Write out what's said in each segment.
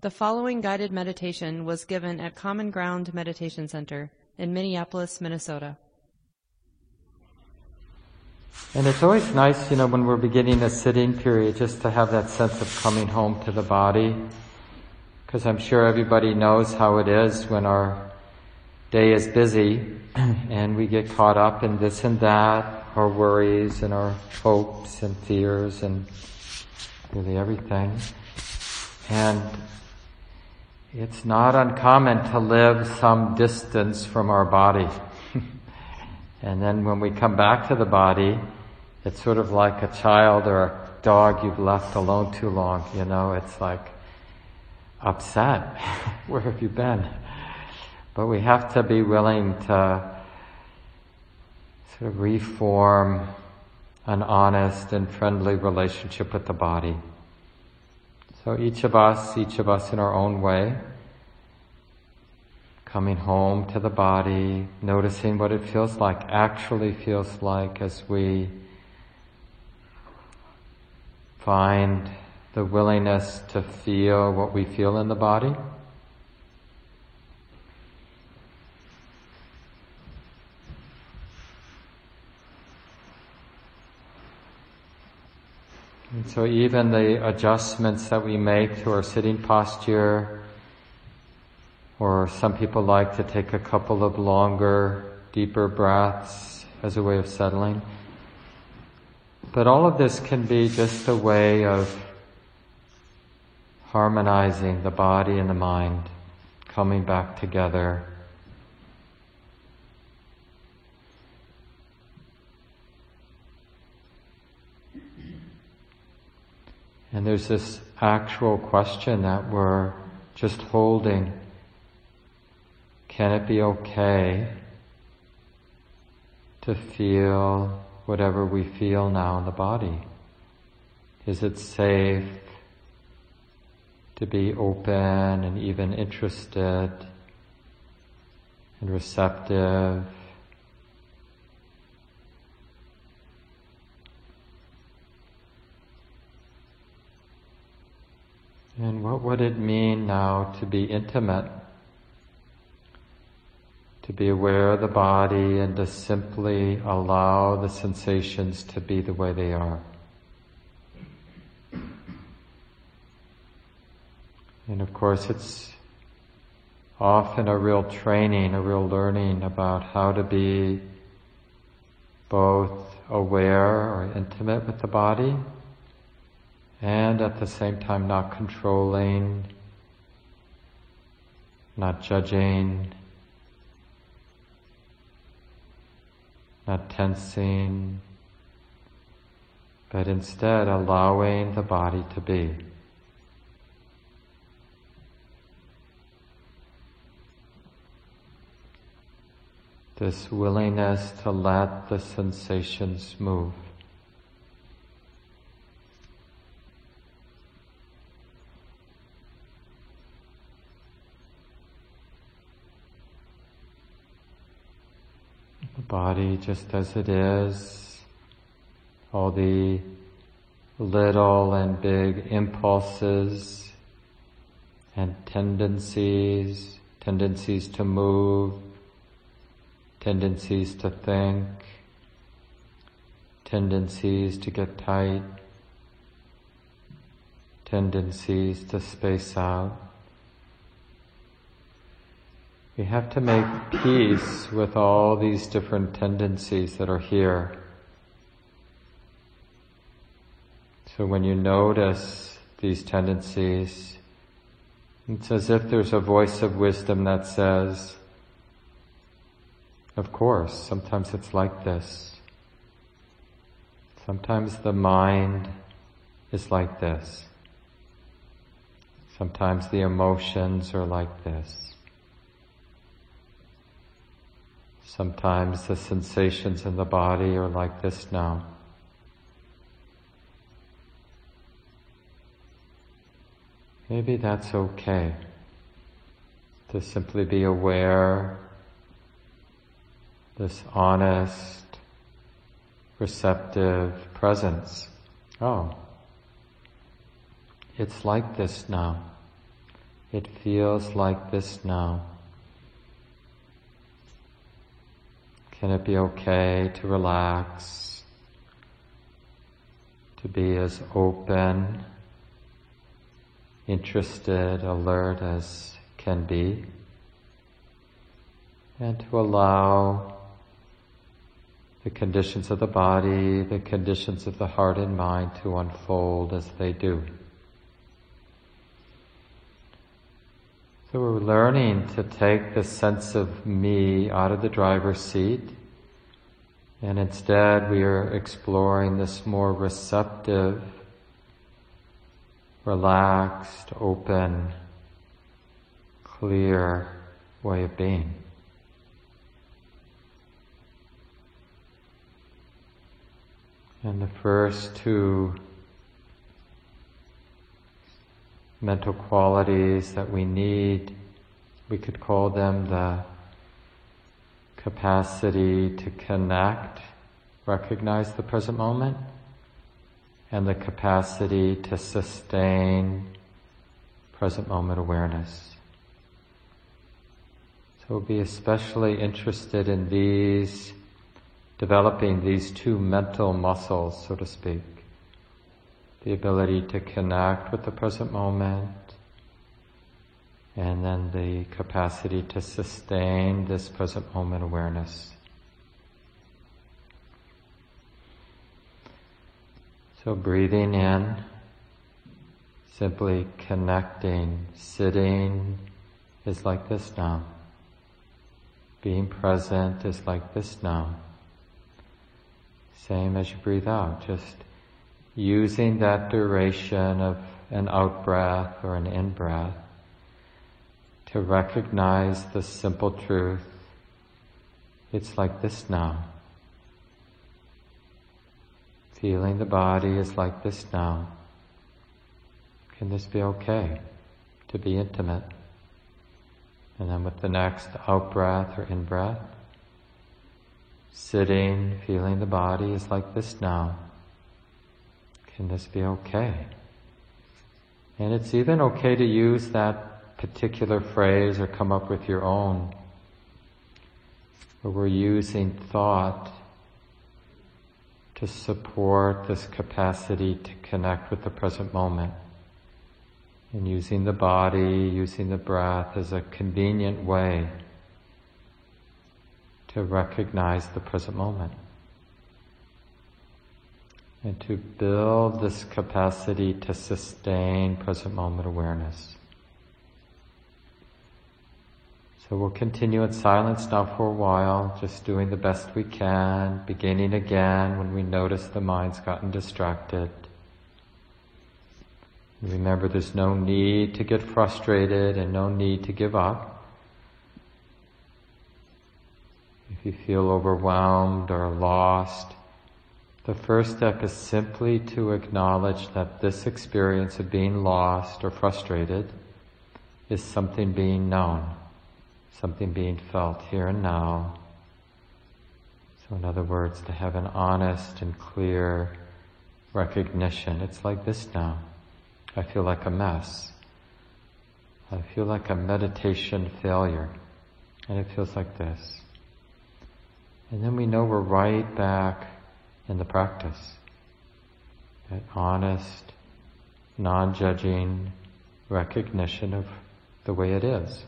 The following guided meditation was given at Common Ground Meditation Center in Minneapolis, Minnesota. And it's always nice, you know, when we're beginning a sitting period, just to have that sense of coming home to the body. Because I'm sure everybody knows how it is when our day is busy and we get caught up in this and that, our worries and our hopes and fears and really everything. And it's not uncommon to live some distance from our body. and then when we come back to the body, it's sort of like a child or a dog you've left alone too long, you know, it's like upset. Where have you been? But we have to be willing to sort of reform an honest and friendly relationship with the body. So each of us, each of us in our own way, coming home to the body, noticing what it feels like, actually feels like as we find the willingness to feel what we feel in the body. And so even the adjustments that we make to our sitting posture, or some people like to take a couple of longer, deeper breaths as a way of settling. But all of this can be just a way of harmonizing the body and the mind, coming back together. And there's this actual question that we're just holding. Can it be okay to feel whatever we feel now in the body? Is it safe to be open and even interested and receptive? And what would it mean now to be intimate? To be aware of the body and to simply allow the sensations to be the way they are. And of course, it's often a real training, a real learning about how to be both aware or intimate with the body and at the same time not controlling, not judging, not tensing, but instead allowing the body to be. This willingness to let the sensations move. Body just as it is, all the little and big impulses and tendencies, tendencies to move, tendencies to think, tendencies to get tight, tendencies to space out. We have to make peace with all these different tendencies that are here. So when you notice these tendencies, it's as if there's a voice of wisdom that says, of course, sometimes it's like this. Sometimes the mind is like this. Sometimes the emotions are like this. Sometimes the sensations in the body are like this now. Maybe that's okay to simply be aware, this honest, receptive presence. Oh, it's like this now. It feels like this now. Can it be okay to relax, to be as open, interested, alert as can be, and to allow the conditions of the body, the conditions of the heart and mind to unfold as they do. So we're learning to take the sense of me out of the driver's seat and instead we are exploring this more receptive, relaxed, open, clear way of being. And the first two mental qualities that we need, we could call them the capacity to connect, recognize the present moment, and the capacity to sustain present moment awareness. So we'll be especially interested in these, developing these two mental muscles, so to speak the ability to connect with the present moment, and then the capacity to sustain this present moment awareness. So breathing in, simply connecting, sitting is like this now. Being present is like this now. Same as you breathe out, just using that duration of an out breath or an in breath to recognize the simple truth. It's like this now. Feeling the body is like this now. Can this be okay? To be intimate. And then with the next out breath or in breath, sitting, feeling the body is like this now. Can this be okay? And it's even okay to use that particular phrase or come up with your own. Where we're using thought to support this capacity to connect with the present moment. And using the body, using the breath as a convenient way to recognize the present moment and to build this capacity to sustain present moment awareness. So we'll continue in silence now for a while, just doing the best we can, beginning again when we notice the mind's gotten distracted. Remember, there's no need to get frustrated and no need to give up. If you feel overwhelmed or lost, the first step is simply to acknowledge that this experience of being lost or frustrated is something being known, something being felt here and now. So, in other words, to have an honest and clear recognition. It's like this now. I feel like a mess. I feel like a meditation failure. And it feels like this. And then we know we're right back in the practice. That honest, non-judging recognition of the way it is.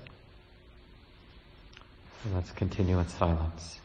So let's continue in silence.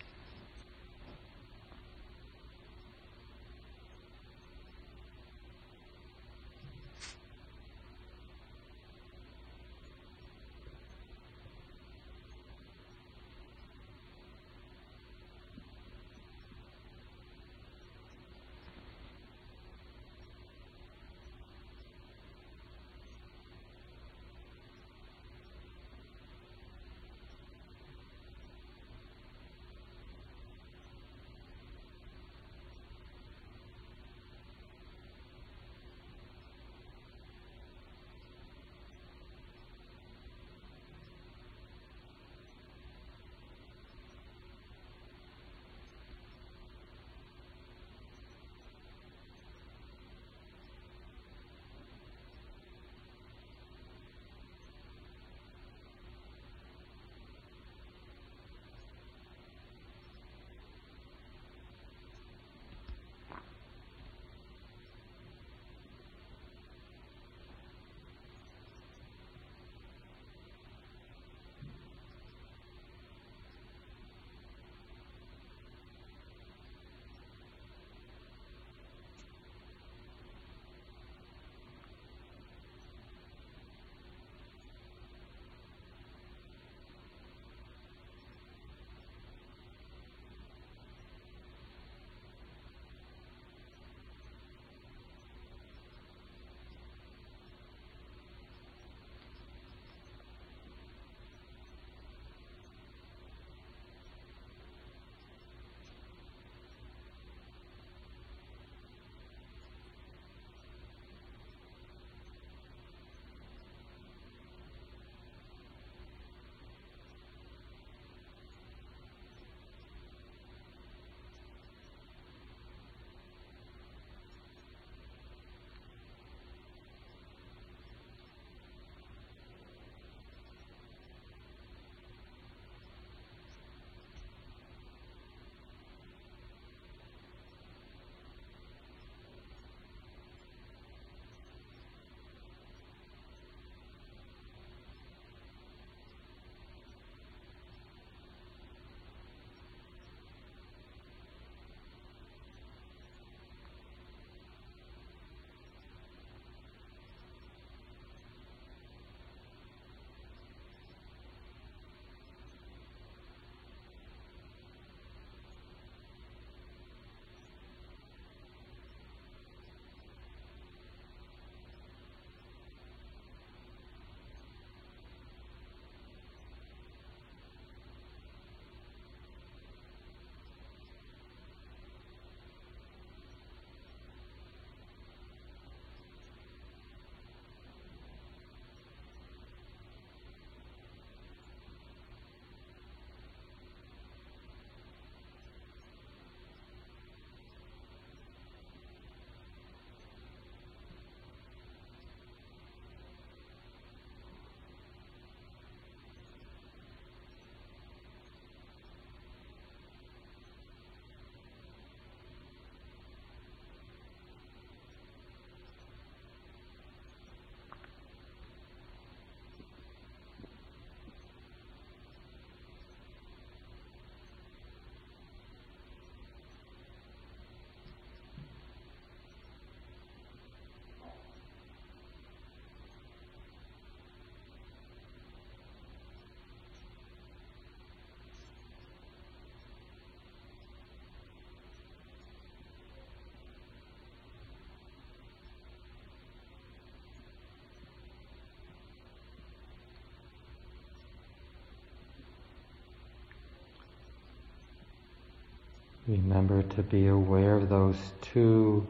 Remember to be aware of those two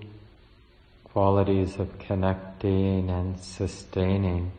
qualities of connecting and sustaining.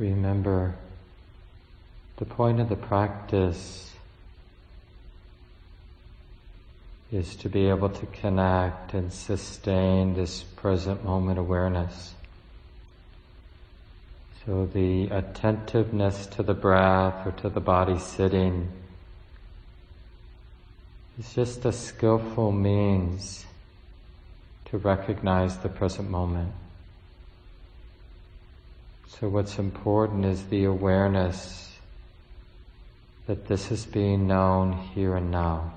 Remember the point of the practice is to be able to connect and sustain this present moment awareness. So the attentiveness to the breath or to the body sitting is just a skillful means to recognize the present moment. So what's important is the awareness that this is being known here and now.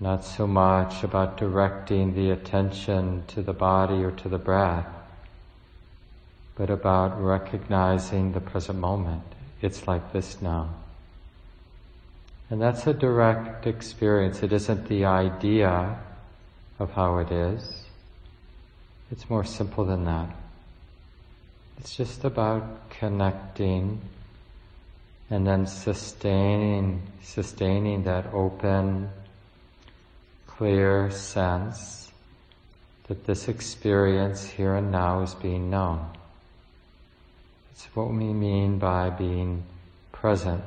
Not so much about directing the attention to the body or to the breath, but about recognizing the present moment. It's like this now. And that's a direct experience. It isn't the idea of how it is. It's more simple than that. It's just about connecting and then sustaining, sustaining that open, clear sense that this experience here and now is being known. It's what we mean by being present.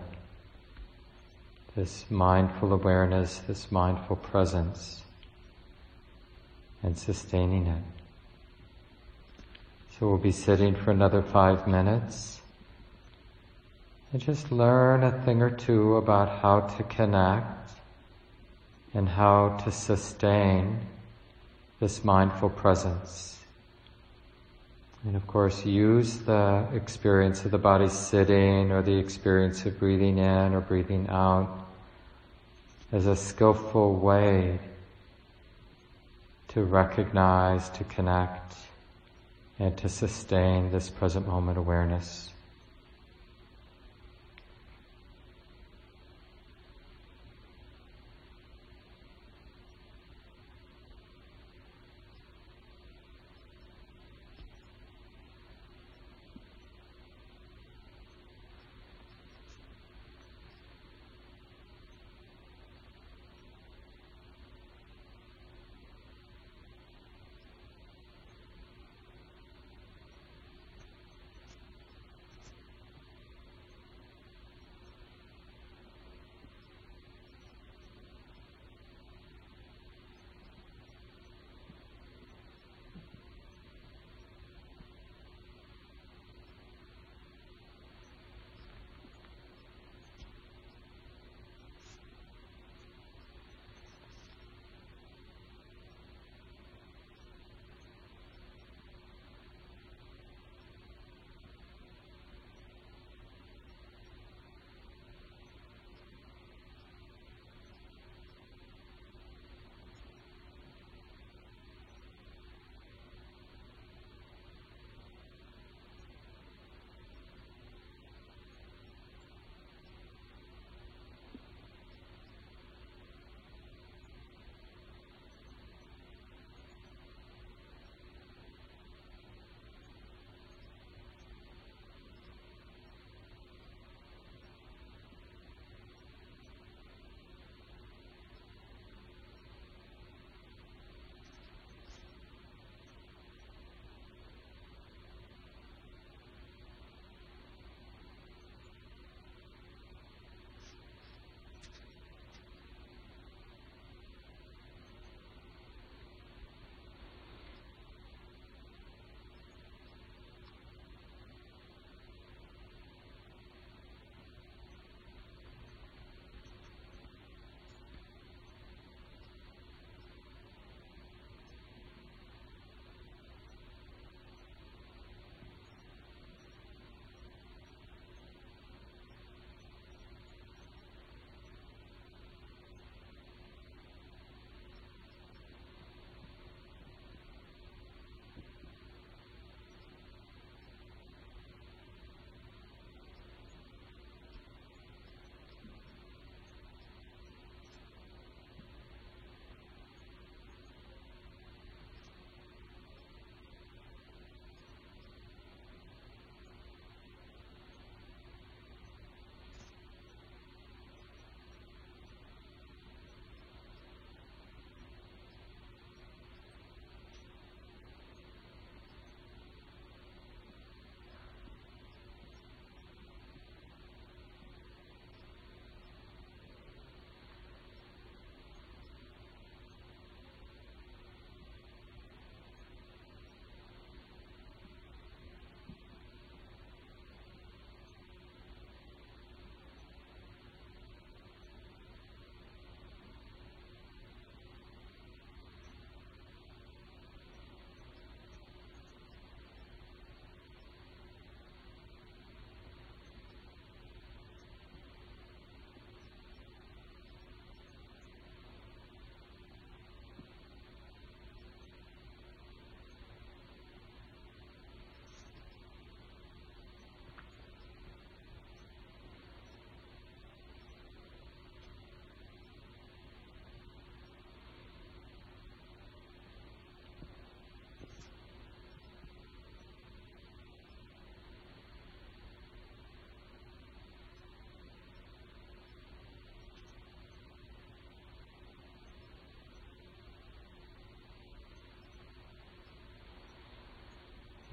This mindful awareness, this mindful presence, and sustaining it. So we'll be sitting for another five minutes and just learn a thing or two about how to connect and how to sustain this mindful presence. And of course, use the experience of the body sitting or the experience of breathing in or breathing out as a skillful way to recognize, to connect, and to sustain this present moment awareness.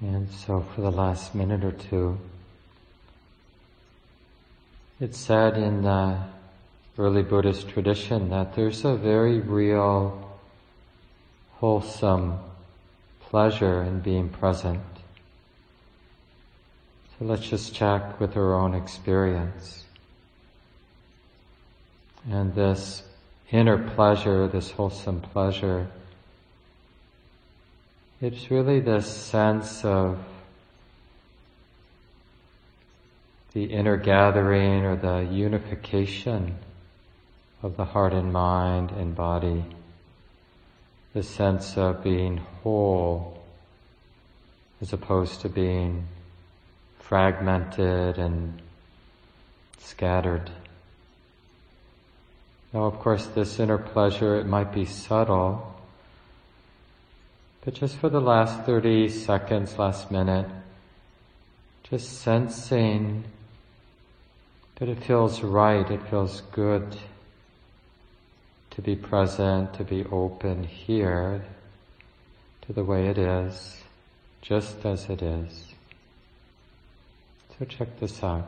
And so for the last minute or two, it's said in the early Buddhist tradition that there's a very real, wholesome pleasure in being present. So let's just check with our own experience. And this inner pleasure, this wholesome pleasure, it's really this sense of the inner gathering or the unification of the heart and mind and body, the sense of being whole as opposed to being fragmented and scattered. Now, of course, this inner pleasure, it might be subtle, but just for the last 30 seconds, last minute, just sensing that it feels right, it feels good to be present, to be open here to the way it is, just as it is. So check this out.